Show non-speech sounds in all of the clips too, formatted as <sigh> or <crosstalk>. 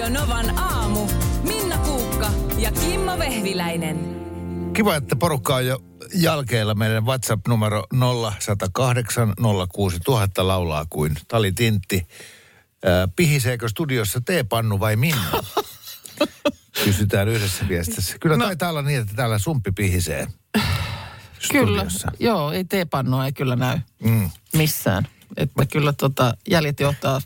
Radio Novan aamu. Minna Kuukka ja Kimmo Vehviläinen. Kiva, että porukka on jo jalkeilla. Meidän WhatsApp-numero 0108 06000 laulaa kuin Tali Tintti. Pihiseekö studiossa teepannu vai Minna? <laughs> Kysytään yhdessä viestissä. Kyllä no. taitaa olla niin, että täällä sumppi pihisee Kyllä, studiossa. joo, ei teepannoa ei kyllä näy Mm. missään. Että kyllä tota, jäljet johtaa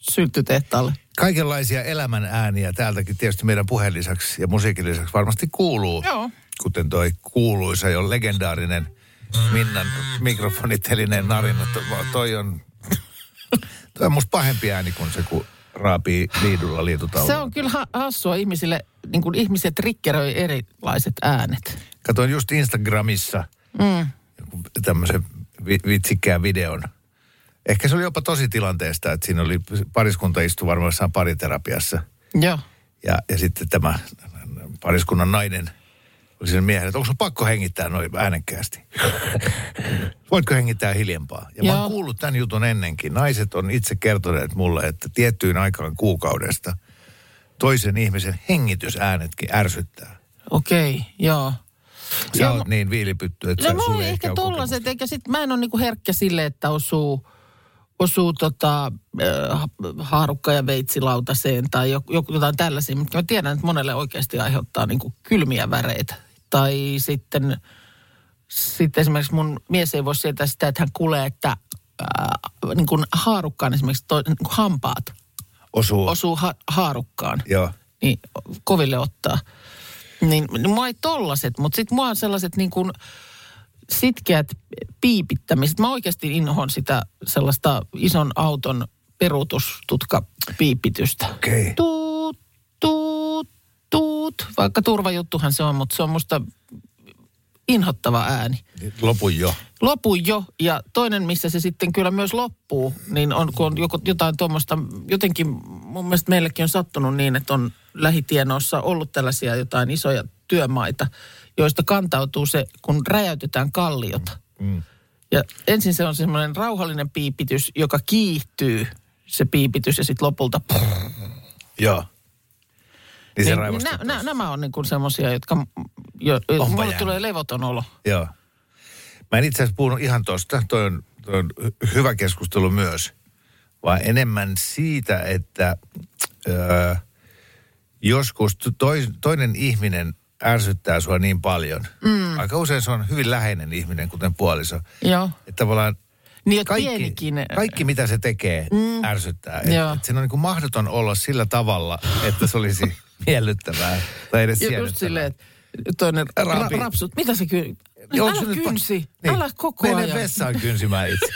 sylttytehtaalle. Kaikenlaisia elämän ääniä täältäkin tietysti meidän puheen lisäksi ja musiikin lisäksi varmasti kuuluu. Joo. Kuten toi kuuluisa jo legendaarinen Minnan mikrofonitelinen narina. To- Toi on, toi on musta pahempi ääni kuin se, kun raapii liidulla liitutaululla. Se on kyllä ha- hassua ihmisille, niin kuin ihmiset triggeröi erilaiset äänet. Katoin just Instagramissa Mm. tämmöisen vi- vitsikkään videon. Ehkä se oli jopa tosi tilanteesta, että siinä oli pariskunta istu varmaan pariterapiassa. Joo. Ja, ja sitten tämä pariskunnan nainen oli sen miehen, että onko pakko hengittää noin äänekkäästi? <laughs> Voitko hengittää hiljempaa? Ja mä Joo. oon kuullut tämän jutun ennenkin. Naiset on itse kertoneet mulle, että tiettyyn aikaan kuukaudesta toisen ihmisen hengitysäänetkin ärsyttää. Okei, okay, joo. Sä Joo, oot niin viilipytty, että No mä ehkä ole tollaset, eikä sit mä en ole niinku herkkä sille, että osuu, osuu tota, äh, haarukka ja veitsi lautaseen tai joku, jotain tällaisia. Mutta mä tiedän, että monelle oikeasti aiheuttaa niinku kylmiä väreitä. Tai sitten, sitten esimerkiksi mun mies ei voi sietää sitä, että hän kuulee, että äh, niin kuin haarukkaan esimerkiksi toi, niin kuin hampaat Osuu. osuu ha- haarukkaan Joo. niin koville ottaa. Niin, niin mua ei tollaset, mutta sitten mua on sellaiset niin kuin sitkeät piipittämiset. Mä oikeasti inhoon sitä sellaista ison auton peruutustutka piipitystä. Okei. Tuut, tuut, tuut. Vaikka turvajuttuhan se on, mutta se on musta inhottava ääni. Lopun jo. Lopu jo, ja toinen, missä se sitten kyllä myös loppuu, niin on, kun on joko, jotain tuommoista, jotenkin mun mielestä meillekin on sattunut niin, että on lähitienoissa ollut tällaisia jotain isoja työmaita, joista kantautuu se, kun räjäytetään kalliota. Mm. Ja ensin se on semmoinen rauhallinen piipitys, joka kiihtyy, se piipitys, ja sitten lopulta... Joo. Niin se Niin, nä, nä, nämä on niin kuin semmoisia, jotka... Jo, mulle jäänyt. tulee levoton olo. Joo. Mä en itse asiassa puhunut ihan tosta, toi on, toi on hy- hyvä keskustelu myös, vaan enemmän siitä, että öö, joskus to- toi, toinen ihminen ärsyttää sua niin paljon. Mm. Aika usein se on hyvin läheinen ihminen, kuten puoliso. Joo. Että tavallaan Niin, että kaikki, pienikin... kaikki mitä se tekee, mm. ärsyttää. Et, Joo. et sen on niin kuin mahdoton olla sillä tavalla, että se olisi <laughs> miellyttävää tai edes Ja just silleen, että toinen ra- rapsut. Mitä se ky... Joo, Älä pa- kynsi. Niin. Älä koko Mene ajan. vessaan kynsimään <laughs> itse.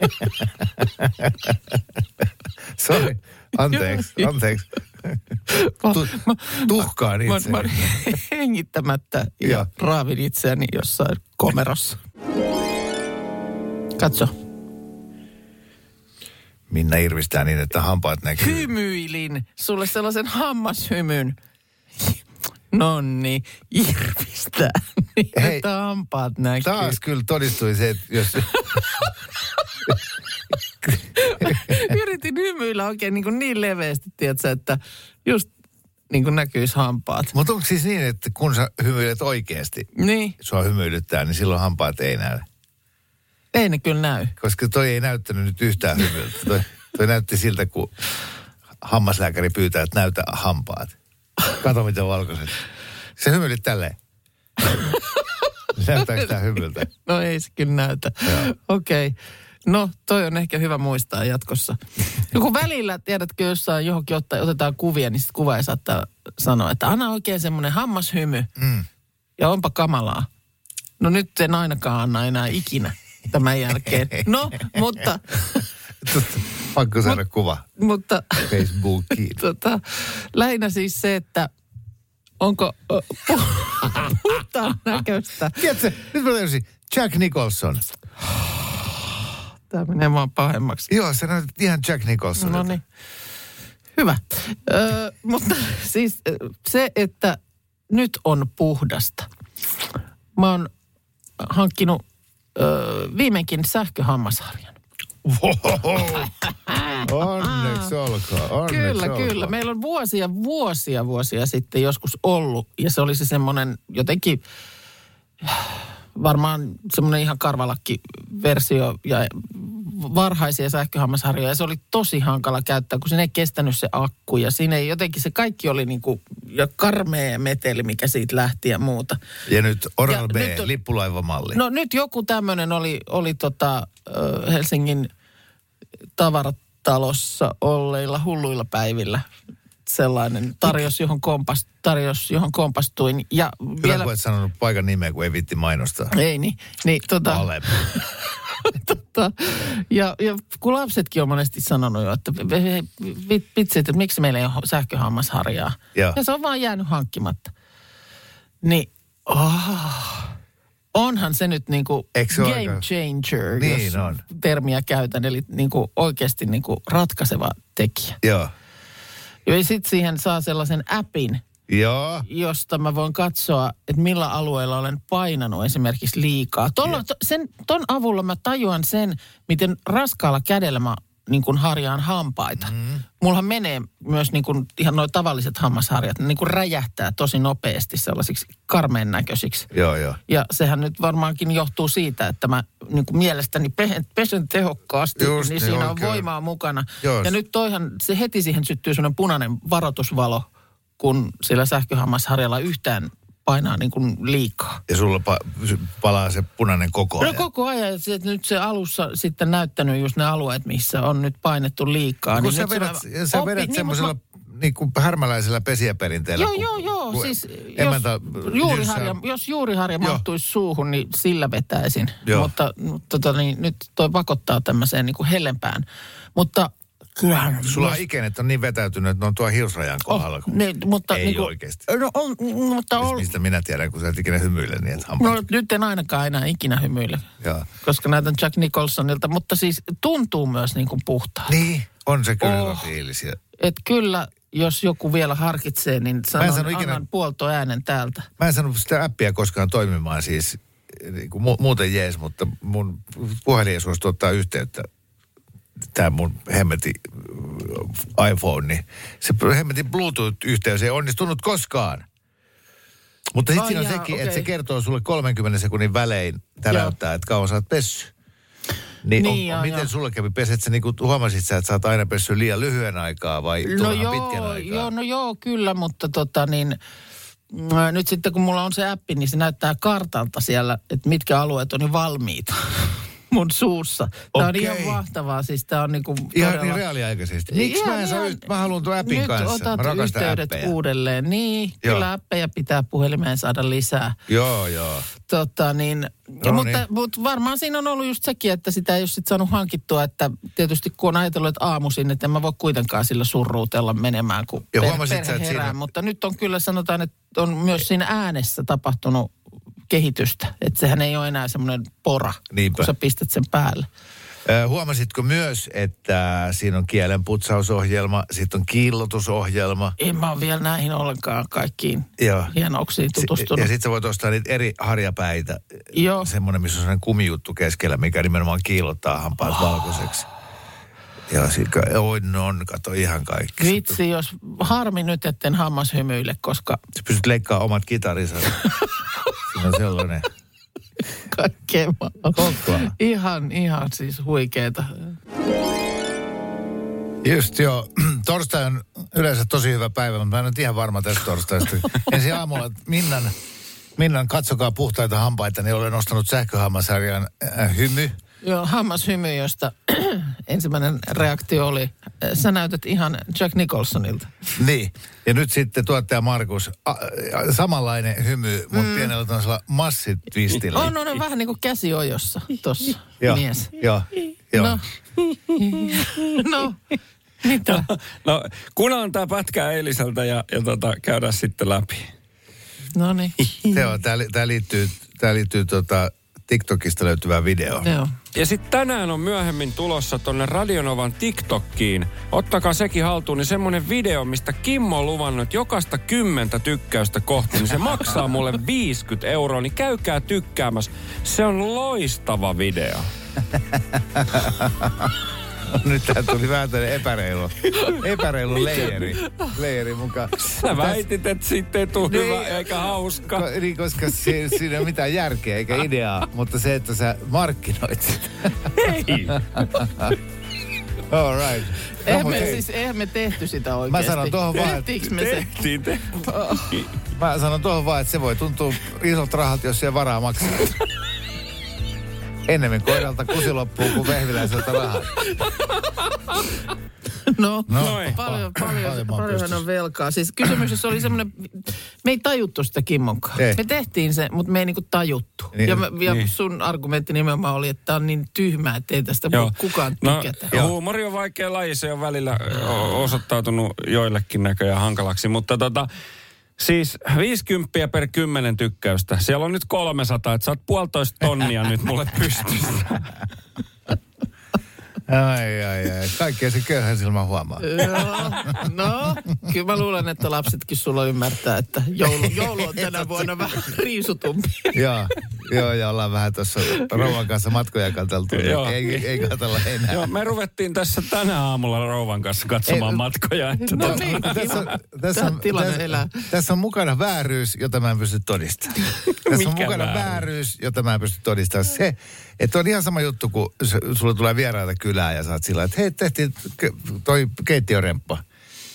<laughs> Sori, anteeksi, anteeksi. Tu- tuhkaan Mä, mä, mä hengittämättä ja raavin itseäni jossain komerossa. Katso. Minna irvistää niin, että hampaat näkyy. Hymyilin sulle sellaisen hammashymyn. Nonni, irvistää, niin Hei, että hampaat näkyy. Taas kyllä todistui se, että jos... <laughs> Yritin hymyillä oikein niin, kuin niin leveästi, tiedätkö, että just niin kuin näkyisi hampaat. Mutta onko siis niin, että kun sä hymyilet oikeasti, Niin, sua hymyilyttää, niin silloin hampaat ei näy? ei ne kyllä näy. Koska toi ei näyttänyt nyt yhtään hymyiltä. Toi, toi näytti siltä, kun hammaslääkäri pyytää, että näytä hampaat. Kato, miten valkoiset. Se hymyilit tälleen. <laughs> Näyttääkö tämä hymyltä? No ei se kyllä näytä. Okei. Okay. No, toi on ehkä hyvä muistaa jatkossa. Joku välillä, tiedätkö, jossain johonkin otta, otetaan kuvia, niin sitten kuva ei saattaa sanoa, että anna oikein semmoinen hammashymy. Mm. Ja onpa kamalaa. No nyt en ainakaan anna enää ikinä tämän jälkeen. No, mutta, Pakko saada kuva mutta Facebookiin. tota, lähinnä siis se, että onko ö, puhtaan näköistä. Tiedätkö, nyt mä löysin Jack Nicholson. Tämä menee vaan pahemmaksi. Joo, sä näytät ihan Jack Nicholson. No niin. Hyvä. Ö, mutta siis se, että nyt on puhdasta. Mä oon hankkinut ö, viimeinkin sähköhammasharjan. Onneksi olkoon, onneksi Kyllä, olkoon. kyllä. Meillä on vuosia, vuosia, vuosia sitten joskus ollut. Ja se oli se semmoinen jotenkin varmaan semmoinen ihan karvalakki-versio ja varhaisia sähköhammasharjoja. Ja se oli tosi hankala käyttää, kun siinä ei kestänyt se akku. Ja siinä ei jotenkin se kaikki oli niin kuin, ja karmea meteli, mikä siitä lähti ja muuta. Ja nyt Oral Ja B, nyt lippulaivamalli. No nyt joku tämmöinen oli, oli tota, Helsingin tavaratalossa olleilla hulluilla päivillä sellainen tarjous, johon, kompas, tarjous, johon kompastuin. Ja Hyvä, vielä, kun et sanonut paikan nimeä, kun ei vitti mainostaa. ei niin, niin tota, <laughs> tota, ja, ja kun lapsetkin on monesti sanonut jo, että vitsi, että miksi meillä ei ole sähköhammasharjaa. Joo. Ja se on vaan jäänyt hankkimatta. Niin, oh, onhan se nyt niinku se game aika- changer, Niin jos on. termiä käytän. Eli niinku oikeasti niinku ratkaiseva tekijä. Joo. Ja sitten siihen saa sellaisen appin, Joo. josta mä voin katsoa, että millä alueella olen painanut esimerkiksi liikaa. Tuolla, to, sen, ton avulla mä tajuan sen, miten raskaalla kädellä mä niin kuin harjaan hampaita. Mm. Mullahan menee myös niin kuin ihan noin tavalliset hammasharjat, ne niin kuin räjähtää tosi nopeasti sellaisiksi karmeen näköisiksi. Joo, joo. Ja sehän nyt varmaankin johtuu siitä, että mä niin kuin mielestäni pe- pesen tehokkaasti, Just niin niin, siinä on oikein. voimaa mukana. Joo. Ja nyt toihan, se heti siihen syttyy sellainen punainen varoitusvalo, kun sillä sähköhammasharjalla yhtään painaa niin kuin liikaa. Ja sulla pa- palaa se punainen koko No ajan. koko ajan, se, että nyt se alussa sitten näyttänyt just ne alueet, missä on nyt painettu liikaa. kun niin sä vedät, mä- sä oppi- vedät niin, semmoisella mut niin kuin härmäläisellä pesijäperinteellä. Joo, kun- joo, joo. kun Siis emäntä jos, juuriharja, jyssää- jos juuriharja Joo. mahtuisi suuhun, niin sillä vetäisin. Joo. Mutta mutta tota, niin, nyt toi pakottaa tämmöiseen niin kuin hellempään. Mutta kyllähän... Sulla on ikenet on niin vetäytynyt, että ne on tuo hiusrajan kohdalla. Oh, kun- niin, mutta Ei niin kuin, oikeasti. No, on, mutta Siis on, mistä minä tiedän, kun sä et ikinä hymyile niin, että hampaat. no, nyt en ainakaan enää ikinä hymyile, Joo. koska näytän Jack Nicholsonilta. Mutta siis tuntuu myös niin kuin puhtaalta. Niin, on se kyllä Oh. fiilis. Et kyllä, jos joku vielä harkitsee, niin sanon, sano ikinä- annan puoltoäänen täältä. Mä en saanut sitä appia koskaan toimimaan siis niin kuin mu- muuten jees, mutta mun puhelin ei suostu ottaa yhteyttä. Tämä mun hemmeti äh, iPhone, niin se hemmetin Bluetooth-yhteys ei onnistunut koskaan. Mutta sitten Ai siinä on jaa, sekin, okei. että se kertoo sulle 30 sekunnin välein täläyttää, että kauan sä oot pessy. Niin, Niin, on, joo, on, miten joo. sulle kävi pesi, että sä niinku huomasit sä, että sä oot aina pessy liian lyhyen aikaa vai No joo, pitkän aikaa? joo, no joo, kyllä, mutta tota niin, mm, nyt sitten kun mulla on se appi, niin se näyttää kartalta siellä, että mitkä alueet on jo valmiita mun suussa. Tämä on Okei. ihan mahtavaa, siis tämä on niinku Ihan todella- niin reaaliaikaisesti. Miksi mä en saa Ihan- yht... Mä haluan tuon appin Nyt kanssa. otat mä yhteydet appeja. uudelleen. Niin, Joo. kyllä appeja pitää puhelimeen saada lisää. Joo, joo. Tota niin, ja No mutta, niin. mutta varmaan siinä on ollut just sekin, että sitä ei ole sit saanut hankittua, että tietysti kun on ajatellut, että aamuisin, että en mä voi kuitenkaan sillä surruutella menemään, kun Ja per- perhe herää. siinä- Mutta nyt on kyllä sanotaan, että on myös siinä äänessä tapahtunut kehitystä. Että sehän ei ole enää semmoinen pora, Niinpä. kun sä pistät sen päälle. Ö, Huomasitko myös, että siinä on kielenputsausohjelma, sitten on kiillotusohjelma. En mä ole vielä näihin ollenkaan kaikkiin Joo. hienouksiin tutustunut. Ja sitten sä voit ostaa niitä eri harjapäitä. Joo. Semmoinen, missä on sellainen kumijuttu keskellä, mikä nimenomaan kiillottaa hampaat Oh. valkoiseksi. Ja sitten, oi non, kato ihan kaikki. Vitsi, jos harmi nyt, etten hammas hymyile, koska Sä pystyt leikkaamaan omat kitarinsa. <laughs> On sellainen. <laughs> kaikkea ajan. Ihan, ihan siis huikeeta. Just joo. <clears throat> Torstai on yleensä tosi hyvä päivä, mutta mä en ole ihan varma tästä torstaista. <laughs> Ensi aamulla Minnan, Minnan katsokaa puhtaita hampaita, niin olen ostanut sähköhammasarjan äh, hymy. Joo, hammashymy, josta ensimmäinen reaktio oli, äh, sä näytät ihan Jack Nicholsonilta. Niin. Ja nyt sitten tuottaja Markus, a, a, samanlainen hymy, mutta mm. pienellä tämmöisellä massitvistillä. On, on, on vähän niin kuin käsi ojossa tossa, Joo, mies. Joo, joo. No. <laughs> no, mitä? No, kuunnellaan tämä pätkä eiliseltä ja, ja tota, käydään sitten läpi. No niin, tää liittyy, tää liittyy tota TikTokista löytyvään videoon. joo. Ja sitten tänään on myöhemmin tulossa tonne Radionovan TikTokkiin. Ottakaa sekin haltuun, niin semmonen video, mistä Kimmo on luvannut, että jokaista kymmentä tykkäystä kohti, niin se maksaa mulle <laughs> 50 euroa, niin käykää tykkäämässä. Se on loistava video. <laughs> <laughs> Nyt tää tuli vähän tämmöinen epäreilu, epäreilu leijeri, leijeri mukaan. Sä väitit, että siitä ei tule Niin. hyvä eikä hauska. Ko, niin, koska si, siinä ei ole mitään järkeä eikä ideaa, mutta se, että sä markkinoit sitä. Ei. <laughs> All right. No, Eihän me, hei, siis, eihän me tehty sitä oikeasti. sanon tohon vaan, että Tehtiinkö me se? Tehtiin, te. Mä sanon tuohon vaan, että se voi tuntua isolta rahalta, jos siellä varaa maksaa. <laughs> Ennemmin koiralta kusi loppuu kuin vehviläiseltä rahaa. No, No, paljon, paljon, paljon paljon, pystyssä. on velkaa. Siis kysymys oli semmoinen, me ei tajuttu sitä Kimmonkaan. Ei. Me tehtiin se, mutta me ei niinku tajuttu. Niin. ja, mä, ja Niin. sun argumentti nimenomaan oli, että tämä on niin tyhmää, että ei tästä voi kukaan no, tykätä. ja huumori on vaikea laji, se on välillä osoittautunut joillekin näköjään hankalaksi, mutta tota, siis 50 per 10 tykkäystä. Siellä on nyt 300, että sä oot puolitoista tonnia nyt mulle pystyssä. <laughs> Ai, ai, ai. Kaikkea se köyhän silmä huomaa. Joo. No, kyllä mä luulen, että lapsetkin sulla ymmärtää, että joulu, joulu on tänä vuonna vähän riisutumpi. joo, joo, ja ollaan vähän tuossa rouvan kanssa matkoja katseltu. niin Joo. ei, ei katsella enää. Joo, me ruvettiin tässä tänä aamulla rouvan kanssa katsomaan Ei, matkoja. Että No tota- niin, tässä, on, tässä, on, tilanne tässä, elää. tässä on mukana vääryys, jota mä en pysty todistamaan. Tässä on mukana vääryys? vääryys, jota mä en pysty todistamaan. Se, että on ihan sama juttu, kun sulle tulee vieraita kylään ja sä oot sillä, että hei, tehtiin toi keittiöremppa.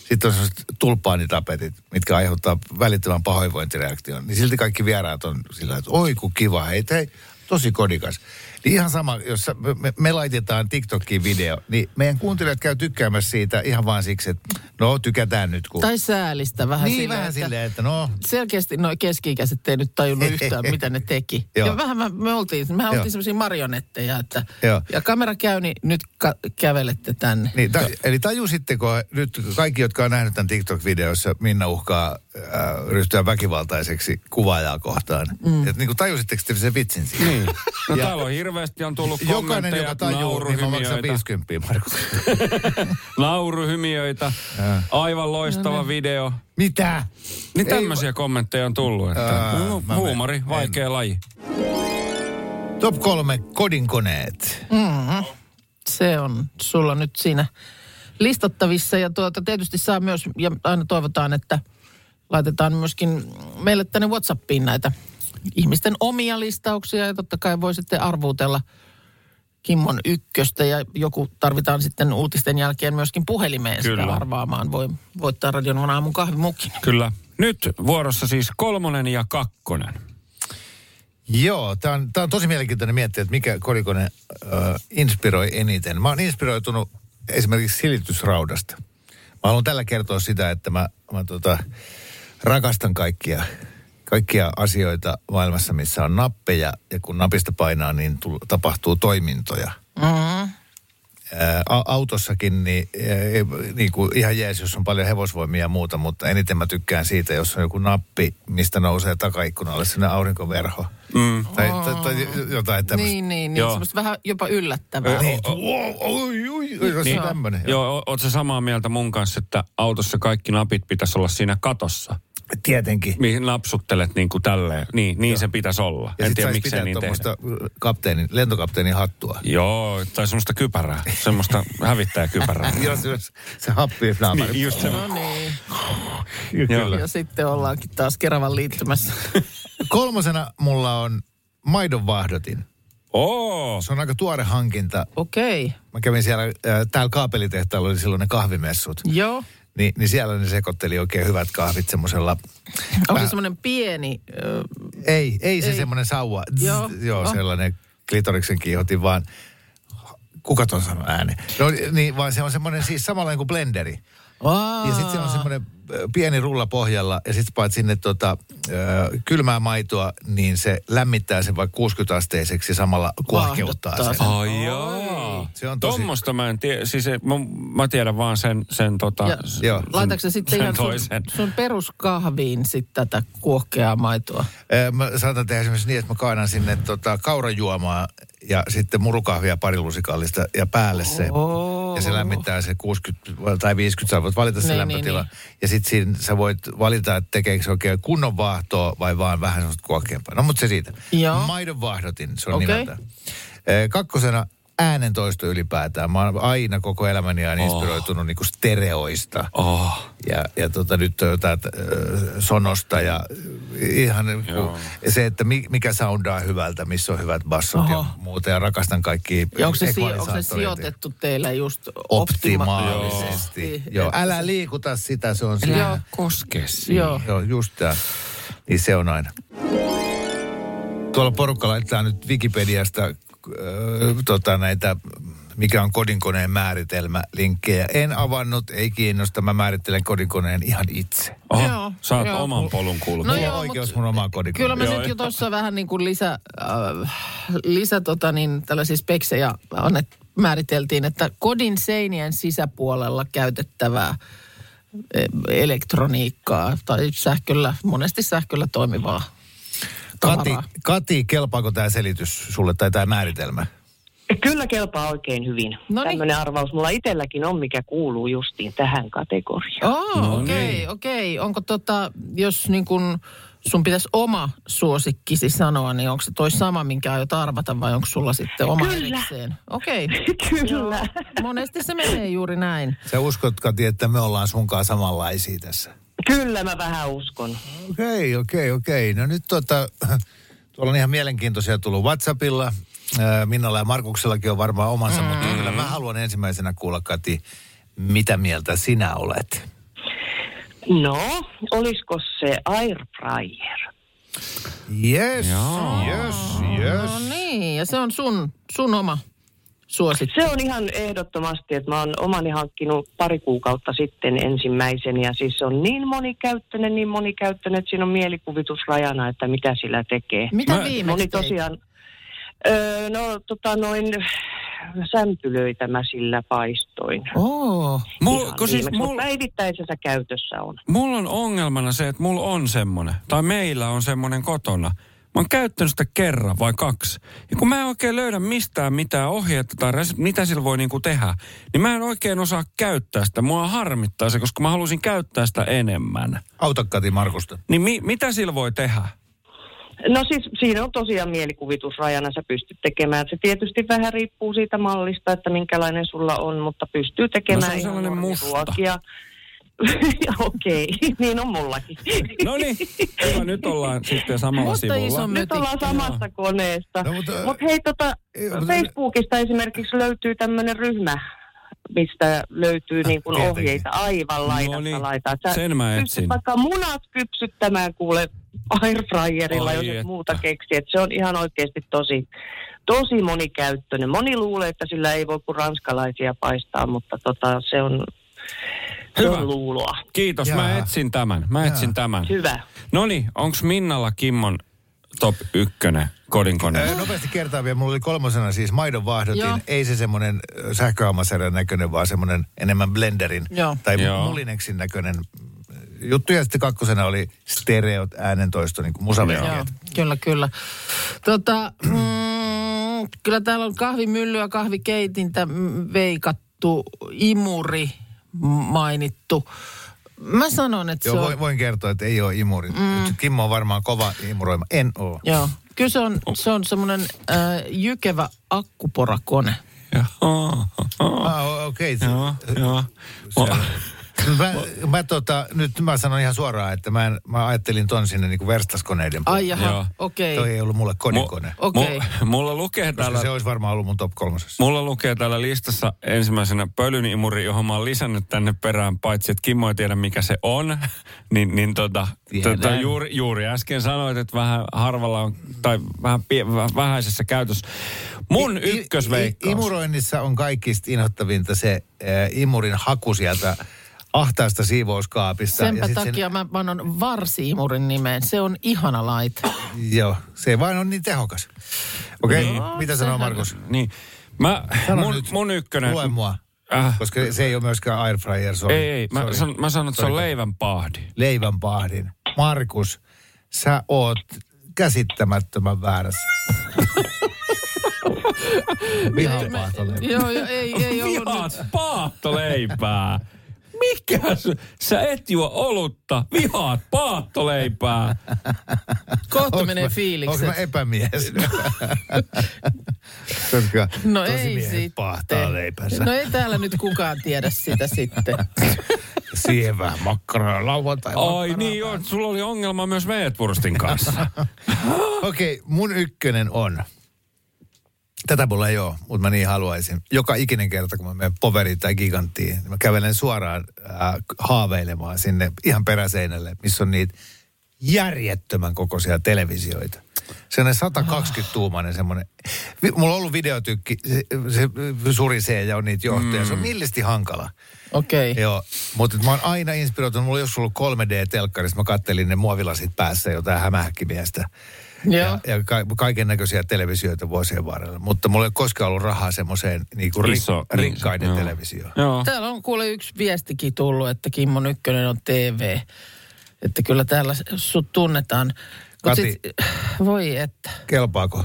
Sitten on sellaiset tulpaanitapetit, mitkä aiheuttaa välittömän pahoinvointireaktion. Niin silti kaikki vieraat on sillä, että oi kun kiva, hei, hei tosi kodikas. Niin ihan sama, jos me, me, me laitetaan TikTokiin video, niin meidän kuuntelijat käy tykkäämässä siitä ihan vaan siksi, että no tykätään nyt. Kun... Tai säälistä vähän niin silleen, vähän että silleen, että no, Selkeästi noi keski-ikäiset ei nyt tajunnut yhtään, <laughs> mitä ne teki. Joo. ja vähän me, me oltiin, mehän Joo. oltiin semmoisia marionetteja, että Joo. ja kamera käy, niin nyt ka- kävelette tänne. Niin, ta, eli tajusitteko nyt kaikki, jotka on nähnyt tämän TikTok-videossa, Minna uhkaa äh, ryhtyä väkivaltaiseksi kuvaajaa kohtaan. Mm. Et niin kuin tajusitteko te sen vitsin siinä? Niin. <laughs> No Ja- täällä on hirveästi on tullut Jokainen, kommentteja, joka tajuu, niin mä maksan nauruhymiöitä, 50, Markus. <laughs> nauruhymiöitä, aivan loistava video. Mitä? Niin Ei tämmöisiä kommentteja on tullut, että Ää, no, mä huumori, en- vaikea laji. Top kolme kodinkoneet. Se on sulla nyt siinä listattavissa ja tuota, tietysti saa myös, ja aina toivotaan, että laitetaan myöskin meille tänne Whatsappiin näitä ihmisten omia listauksia ja totta kai voi sitten arvuutella Kimmon ykköstä ja joku tarvitaan sitten uutisten jälkeen myöskin puhelimeen sitä Kyllä. arvaamaan. Voi voittaa radion aamun kahvimukin. Kyllä. Nyt vuorossa siis kolmonen ja kakkonen. Joo, tämä on, tää on tosi mielenkiintoinen miettiä, että mikä kodikone äh, inspiroi eniten. Mä oon inspiroitunut esimerkiksi silitysraudasta. Mä haluan tällä kertoa sitä, että mä, mä tota, rakastan kaikkia, kaikkia asioita maailmassa, missä on nappeja. Ja kun napista painaa, niin tul, tapahtuu toimintoja. Mm-hmm. Ää, autossakin niin, ää, niin kuin ihan jees, jos on paljon hevosvoimia ja muuta, mutta eniten mä tykkään siitä, jos on joku nappi, mistä nousee takaikkunalle sinne aurinkoverho. Mm. Tai, tai, tai jotain tämmöistä. Niin, niin, niin. Joo. Semmoista vähän jopa yllättävää. Niin, wow, oi, oi, niin, tämmöinen. Joo, oot sä samaa mieltä mun kanssa, että autossa kaikki napit pitäisi olla siinä katossa? Tietenkin. Mihin napsuttelet niin kuin tälleen. Niin, niin se pitäisi olla. Ja en tiedä, miksei niin tehdä. kapteenin, lentokapteenin hattua. Joo, tai semmoista kypärää. Semmoista hävittäjäkypärää. Jos, <laughs> jos se happi naamari. Niin, just se. No niin. <laughs> Joo. Ja sitten ollaankin taas Keravan liittymässä. <laughs> Kolmosena mulla on maidon vahdotin. Oo, Se on aika tuore hankinta. Okei. Okay. Mä kävin siellä, äh, täällä kaapelitehtaalla oli silloin ne kahvimessut. Joo. Niin, niin siellä ne sekoitteli oikein hyvät kahvit semmoisella... Onko se semmoinen pieni... Ö, Ei, ei se Ei. semmoinen sauva. Joo. Zzz, joo Oh. sellainen klitoriksen kiihotin, vaan... Kuka ton sanoi ääni? No niin, vaan se on semmoinen siis samanlainen kuin blenderi. Aa. Ja sitten on semmoinen pieni rulla pohjalla ja sitten paat sinne tota, ö, kylmää maitoa, niin se lämmittää sen vaikka 60-asteiseksi ja samalla kuohkeuttaa Vaahdottaa sen. ai jaa. Se on tosi- Tommosta mä en tiedä. Siis mä, mä tiedän vaan sen, sen tota... Ja s- Joo. sen- Laitatko se sitten ihan sun, toisen. sun peruskahviin sit tätä kuohkeaa maitoa? Ö, Mä saatan tehdä esimerkiksi niin, että mä kaadan sinne tota, kaurajuomaa ja sitten murukahvia pari lusikallista ja päälle se. Ja se lämmittää se 60 tai 50, sä voit valita se Niin, lämpötila. niin, Ja sitten siinä sä voit valita, että tekeekö se oikein kunnon vaahtoa vai vaan vähän semmoista kuokkeampaa. No mutta se siitä. Joo. Maidon vaahdotin, se on Okei. nimeltään. Ö, Kakkosena äänentoisto ylipäätään. Mä oon aina koko elämäni aina inspiroitunut niinku stereoista. Oh. Ja, ja tota, nyt jotain äh, sonosta ja ihan niin kuin, se, että mi, mikä soundaa hyvältä, missä on hyvät bassot Oho. ja muuta. Ja rakastan kaikki Ja onko se, si- onko se sijoitettu teille just optimaalisesti. Joo. Älä liikuta sitä, se on siinä. Joo. Koske siihen. Joo. Joo, just tämä. Niin se on aina. Tuolla porukka laittaa nyt Wikipediasta äh, tota, näitä, mikä on kodinkoneen määritelmä, linkkejä. En avannut, ei kiinnosta. Mä määrittelen kodinkoneen ihan itse. Oho, Joo, saat joo. oman polun kulkea. No Mulla joo, on oikeus mut mun omaan kodinkoneen. Kyllä mä Joo, nyt jo tuossa vähän niin kuin lisä, äh, lisä tota niin, tällaisia speksejä annet, määriteltiin, että kodin seinien sisäpuolella käytettävää eh, elektroniikkaa tai sähköllä, monesti sähköllä toimivaa Kati. Kati, kelpaako tämä selitys sulle tai tämä määritelmä? Kyllä kelpaa oikein hyvin. Noniin. Tämmöinen arvaus mulla itselläkin on, mikä kuuluu justiin tähän kategoriaan. Oh, No okei, niin. okei. Onko tota, jos niin kun sun pitäisi oma suosikkisi sanoa, niin onko se toi sama, minkä aiot arvata vai onko sulla sitten oma Kyllä. erikseen? Okei. <laughs> Kyllä. Monesti se menee juuri näin. Sä uskot, Kati, että me ollaan sunkaan samanlaisia tässä? Kyllä mä vähän uskon. Okei, okei, okei. No nyt tota, tuolla on ihan mielenkiintoisia tullut WhatsAppilla. Ää, Minnalla ja Markuksellakin on varmaan omansa, mm. mutta kyllä mä haluan ensimmäisenä kuulla, Kati, mitä mieltä sinä olet? No, olisiko se air fryer? Yes, Joo. yes, yes. No niin, ja se on sun, sun oma suosikki. Se on ihan ehdottomasti, että mä oon omani hankkinut pari kuukautta sitten ensimmäisen ja siis se on niin monikäyttöinen, niin monikäyttöinen, että siinä on mielikuvitusrajana, että mitä sillä tekee. Mitä viimeksi Moni tosiaan, öö, no tota noin sämpylöitä mä sillä paistoin. Oo. Mul, kun siis mul, mutta päivittäisessä käytössä on. mulla on ongelmana se, että mulla on semmonen, tai meillä on semmonen kotona. Mä oon käyttänyt sitä kerran vai kaksi. Ja kun mä en oikein löydä mistään mitään ohjeetta tai res- mitä sillä voi niinku tehdä, niin mä en oikein osaa käyttää sitä. Mua harmittaa se, koska mä halusin käyttää sitä enemmän. Auta Kati Markusta. Niin mi- mitä sillä voi tehdä? No siis siinä on tosiaan mielikuvitusrajana, sä pystyt tekemään. Se tietysti vähän riippuu siitä mallista, että minkälainen sulla on, mutta pystyy tekemään No se on sellainen musta. normiruokia. <laughs> Okei, niin on mullakin. No niin, hyvä, nyt ollaan sitten samalla Mutta sivulla. iso Nyt ollaan samasta koneesta. No, No, mutta- Mut hei, tota, Ei, mutta- Facebookista esimerkiksi löytyy tämmöinen ryhmä, mistä löytyy niin kuin tietenkin. ohjeita aivan laidasta No niin, laitaan. Sä sen mä etsin. vaikka munat kypsyttämään kuule airfryerilla, Ai jos et muuta keksi. Et se on ihan oikeasti tosi, tosi monikäyttöinen. Moni luulee, että sillä ei voi kuin ranskalaisia paistaa, mutta tota, se on, Hyvä. luuloa. Kiitos, mä Jaa. etsin tämän. Mä etsin tämän. Hyvä. No niin, onks Minnalla Kimmon top ykkönen kodinkone? Öö, nopeasti kertaan vielä, mulla oli kolmosena siis maidon vaahdotin. Joo. Ei se semmoinen sähköhammasarjan näköinen, vaan semmoinen enemmän blenderin Joo. tai Joo. mulineksin näköinen juttu. Ja sitten kakkosena oli stereot äänentoisto, niin kuin Joo, kyllä, kyllä. Tota, mm, kyllä täällä on kahvimyllyä, kahvikeitintä, mm, veikattu, imuri mainittu. Mä sanon, että Joo, se on... voin, kertoa, että ei ole imuri. Mm. Kimmo on varmaan kova imuroima. En oo. Joo. Kyllä se on, se on semmoinen äh, jykevä akkuporakone. Joo, Ah, okei. Okay. joo, joo. Mä, mä, tota, nyt mä sanon ihan suoraan, että mä, en, mä ajattelin ton sinne niin kuin verstaskoneiden puolelle. Ai Joo. jaha, okei. Toi ei ollut mulle kodikone. Mu- Okei. mu- mulla lukee Koska täällä... se olisi varmaan ollut mun top kolmosessa. Mulla lukee täällä listassa ensimmäisenä pölynimuri, johon mä oon lisännyt tänne perään, paitsi että Kimmo ei tiedä mikä se on. <laughs> niin, niin tota, tota juuri, juuri äsken sanoit, että vähän harvalla on, tai vähän pie, väh- vähäisessä käytössä. Mun I- i- ykkösveikkaus. i- Imuroinnissa on kaikista inhottavinta se äh, imurin haku sieltä ahtaasta siivouskaapista. Senpä sit takia mä panon varsi-imurin nimeen. Se on ihana laite. Sen, joo, se vain on niin tehokas. Okei, okay, Joo, mitä sanoo Markus? Niin. Mä, Sano mun, nyt. mun ykkönen... Lue mua. Äh. Koska se ei ole myöskään air fryer, sorry. Ei, ei. Mä, Sorry. san, mä sanon, että se on leivänpahdi. Leivänpahdin. Markus, sä oot käsittämättömän väärässä. <laughs> Vihaan paahtoleipä. Joo, joo, ei, ei ollut nyt. Vihaat paahtoleipää. Mikä sä, sä et juo olutta, vihaat paattoleipää. Kohta Onks menee mä- fiilikset. Onko mä epämies? <laughs> Koska No ei sitten. leipänsä. No ei täällä nyt kukaan tiedä sitä sitten. <laughs> Siihen vähän makkaraa lauantai. Ai niin joo, sulla oli ongelma myös Meetwurstin kanssa. <laughs> Okei, okay, mun ykkönen on. Tätä mulla ei ole, mutta mä niin haluaisin. Joka ikinen kerta, kun mä menen poveriin tai giganttiin, niin mä kävelen suoraan äh, haaveilemaan sinne ihan peräseinälle, missä on niitä järjettömän kokoisia televisioita. Sellainen 120-tuumainen semmoinen. Vi- Mulla on ollut videotykki, se, se surisee ja on niitä johtoja. Mm. Se on millisti hankala. Okei. Okay. Joo, mutta mä oon aina inspiroitunut. Mulla on joskus ollut 3D-telkkarissa. Mä kattelin ne muovilasit päässä jotain hämähäkkimiestä. Joo. Ja, ja ka- kaiken näköisiä televisioita vuosien varrella. Mutta mulla ei ole koskaan ollut rahaa semmoiseen niin kuin Iso, rik- rikkaiden joo. televisioon. Joo. Täällä on kuule yksi viestikin tullut, että Kimmo Ykkönen on TV. Että kyllä täällä sut tunnetaan. Mut Kati. sit, voi että. Kelpaako?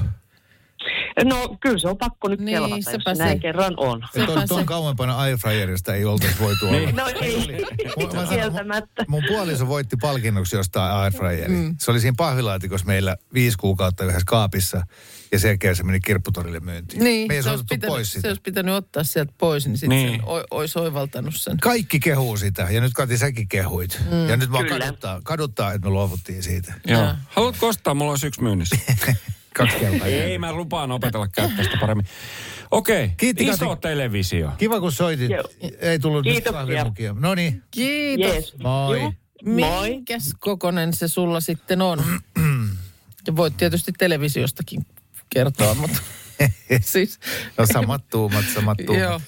No kyllä se on pakko nyt Niin, kelvata, jos se. näin kerran on. On, tuon se. kauempana airfryerista ei oltaisi voitu olla. No ei, Mun- kieltämättä. Mun puoliso voitti palkinnoksi jostain airfryeri. Mm. Se oli siinä pahvilaatikossa meillä viisi kuukautta yhdessä kaapissa. Ja sen jälkeen se meni kirpputorille myyntiin. Niin, Me ei se olisi, pitänyt, pois se sitä. olisi pitänyt ottaa sieltä pois, niin sitten Niin. niin. sen olisi oivaltanut sen. Kaikki kehuu sitä. Ja nyt Kati, säkin kehuit. Mm. Ja nyt Kyllä. kaduttaa, kaduttaa, että me luovuttiin siitä. Joo. Joo. Haluatko ostaa? Mulla olisi yksi myynnissä. <laughs> Kaksi kertaa. Ei, mä lupaan opetella käyttää sitä paremmin. Okei, Kiitti, iso Kati. televisio. Kiva, kun soitit. Joo. Ei tullut nyt Kiitoksia. kahvimukia. No niin, Kiitos. Jees. moi. Joo. Moi. Minkäs kokonen se sulla sitten on? ja voit tietysti televisiostakin kertoa, mutta <laughs> siis... No samat tuumat, samat tuumat. Joo.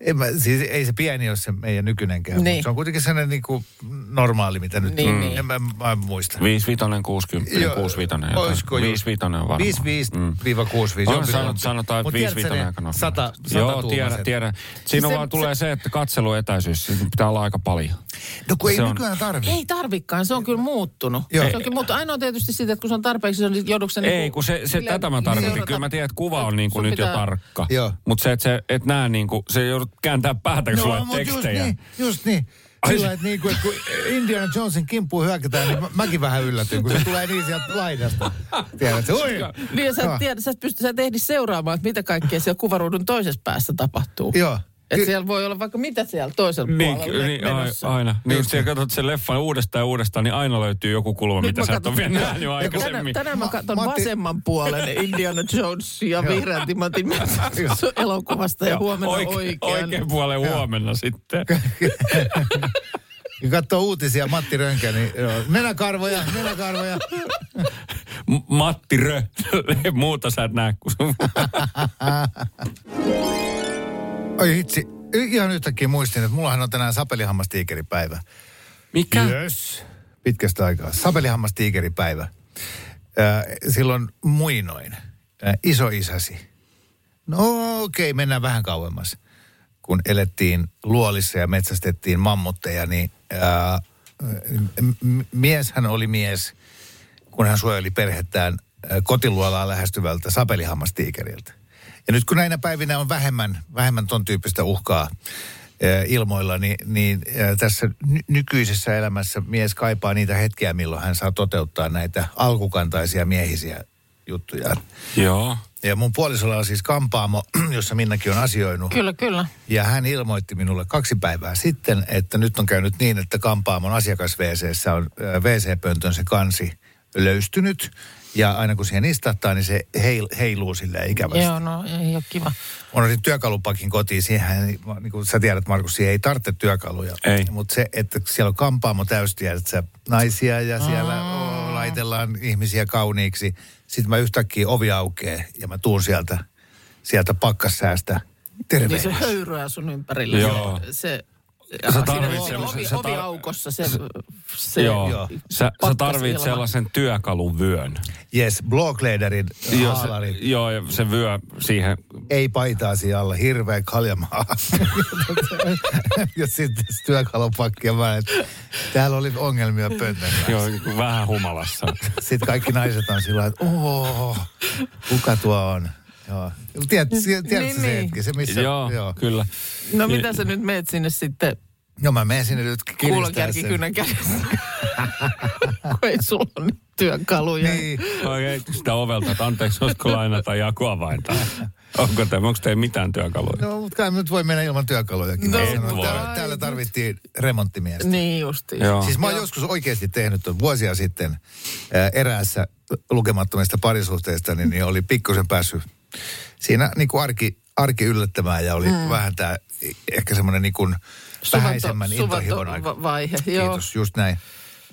En mä, siis ei se pieni ole se meidän nykyinenkään, Niin. mutta se on kuitenkin sellainen niin kuin normaali, mitä nyt Niin, on. niin. En mä, mä en muista. 55, 60, Joo, 65. olisiko jo- 55 on varmaan. 55-65. On, jompi sanot, kumpi. sanotaan, että Mut 5 tiedätkö ne aika nopeasti. Sata, sata Joo, tiedän, tiedän. Siinä Se- vaan tulee se, että katseluetäisyys, pitää olla aika paljon. No kun ei Se on- nykyään tarvitse. Ei tarvikaan, se on kyllä muuttunut. Joo. Se on kyllä muuttunut. Ainoa tietysti siitä, että kun se on tarpeeksi, se on joudutko Ei, kun se, se tätä mä tarkoitin. Kyllä mä tiedän, että kuva on niin kuin nyt jo tarkka. Mutta se, että se, et näe niin kuin, se joudut kääntää päätä, kun sulla on mut just tekstejä. niin, just niin. Sillä että, niin kuin, että kun Indiana Jonesin kimppuun hyökätään, niin mä, mäkin vähän yllätyn, kun se tulee niin sieltä laidasta. Tiedätkö? Oi! Niin, ja sä, Joo. et tiedä, sä, et pysty, sä et ehdi seuraamaan, että mitä kaikkea siellä kuvaruudun toisessa päässä tapahtuu. Joo. Että siellä voi olla vaikka mitä siellä toisella Niin, puolella niin menossa. aina. Niin jos siellä katsot sen leffan uudestaan ja uudestaan, niin aina löytyy joku kulma, Nyt mitä sä et ole vielä nähnyt Tänään, aikaisemmin. tänään mä katson Matti- vasemman puolen <laughs> Indiana Jones ja vihreän timantin <laughs> elokuvasta ja huomenna Oike, oikean. Oikein puolen huomenna sitten. <laughs> Kun katsoo uutisia Matti Rönkä, niin joo, nenäkarvoja, nenäkarvoja. M- Matti Rö. Muuta sä et näe kuin Oi hitsi, ihan yhtäkkiä muistin, että mullahan on tänään sapelihammastiikeripäivä. Mikä? Yes. Pitkästä aikaa. Sapelihammastiikeripäivä. Silloin muinoin. Äh, isoisäsi. No okei, okay, mennään vähän kauemmas. Kun elettiin luolissa ja metsästettiin mammutteja, niin m- m- mieshän oli mies, kun hän suojeli perhettään äh, kotiluolaa lähestyvältä sapelihammastiikeriltä. Ja nyt kun näinä päivinä on vähemmän, vähemmän ton tyyppistä uhkaa äh, ilmoilla, niin, niin äh, tässä ny- nykyisessä elämässä mies kaipaa niitä hetkiä, milloin hän saa toteuttaa näitä alkukantaisia miehisiä juttuja. Joo. Ja mun puolisolla on siis kampaamo, <clears throat> jossa Minnakin on asioinut. Kyllä, kyllä. Ja hän ilmoitti minulle kaksi päivää sitten, että nyt on käynyt niin, että kampaamon asiakas WCssä on äh, WC-pöntön se kansi löystynyt. Ja aina kun siihen istahtaa, niin se heil, heiluu silleen ikävästi. Joo, no ei ole kiva. Mä otin työkalupakin kotiin. Siihen, niin kuin sä tiedät, Markus, siihen ei tarvitse työkaluja. Ei. Mutta se, että siellä on kampaamo täys, tiedät sä, naisia ja siellä oh, laitellaan ihmisiä kauniiksi. Sitten mä yhtäkkiä ovi aukeaa ja mä tuun sieltä, sieltä pakkassäästä. Terve. Niin se höyryää sun ympärillä. Joo. Se, Sä tarvit ovi, semmoisen- ovi, sä tar- oviaukossa se, se Joo. Joo. Sä, sä tarvit sellaisen työkaluvyön. Yes, Blocklederin Joo, haalari. se, joo, ja se vyö siihen. Ei paitaa siellä alla, hirveä kaljamaa. ja sitten se työkalupakki ja että täällä oli ongelmia pöntön. Joo, vähän humalassa. Sitten kaikki naiset on sillä että ooo, kuka tuo on? Joo. Tiedät, tiedätkö Niin, se niin. hetki, se missä, joo, joo. kyllä. No mitä sä nyt meet sinne sitten No mä menen sinne nyt kiristää kuulokärki sen. kynän kädessä. <laughs> Kun ei sulla ole nyt työkaluja. Niin. Okei, sitä ovelta, että anteeksi, olisiko lainata jakuavainta? Onko tämä, onko teillä mitään työkaluja? No, mutta kai nyt voi mennä ilman työkalujakin. No, sanon, voi. täällä, täällä tarvittiin remonttimiestä. Niin justiin. Joo. Siis mä oon joskus oikeasti tehnyt vuosia sitten ää, eräässä lukemattomista parisuhteista, niin, niin oli pikkusen päässyt siinä niin kuin arki, arki yllättämään ja oli mm. vähän tämä ehkä semmoinen niin kuin vähäisemmän intohimon aika. va- vaihe. Joo. Kiitos, just näin.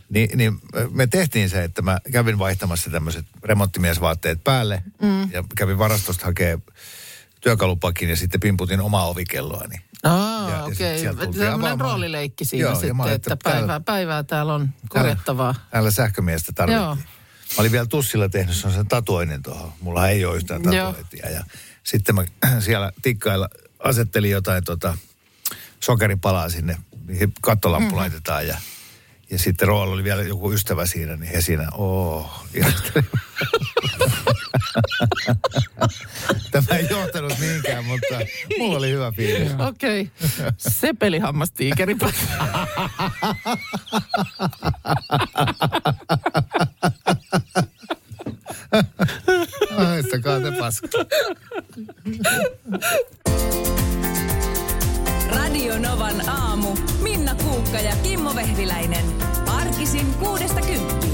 Ni, niin me tehtiin se, että mä kävin vaihtamassa tämmöiset remonttimiesvaatteet päälle mm. ja kävin varastosta hakee työkalupakin ja sitten pimputin omaa ovikelloani. Aa, sit okei. Sellainen avaamaan. roolileikki siinä Joo, sitten, että, että täällä- päivää, päivää täällä on korjattavaa. Täällä sähkömiestä tarvittiin. Joo. Mä olin vielä tussilla tehnyt sen tatuoinnin tuohon. Mulla ei ole yhtään tatuointia. Ja sitten mä <clears throat> siellä tikkailla asettelin jotain tota, sokeripalaa sinne, mihin kattolamppu mm. laitetaan. Ja, ja sitten Roalla oli vielä joku ystävä siinä, niin he siinä, ihatteli. <laughs> Tämä ei johtanut mihinkään, mutta mulla oli hyvä fiilis. Okei. Sepelihammastiikeri. <laughs> Haistakaa te. Radio Novan aamu. Minna Kuukka ja Kimmo Vehviläinen. Arkisin kuudesta kymppiin.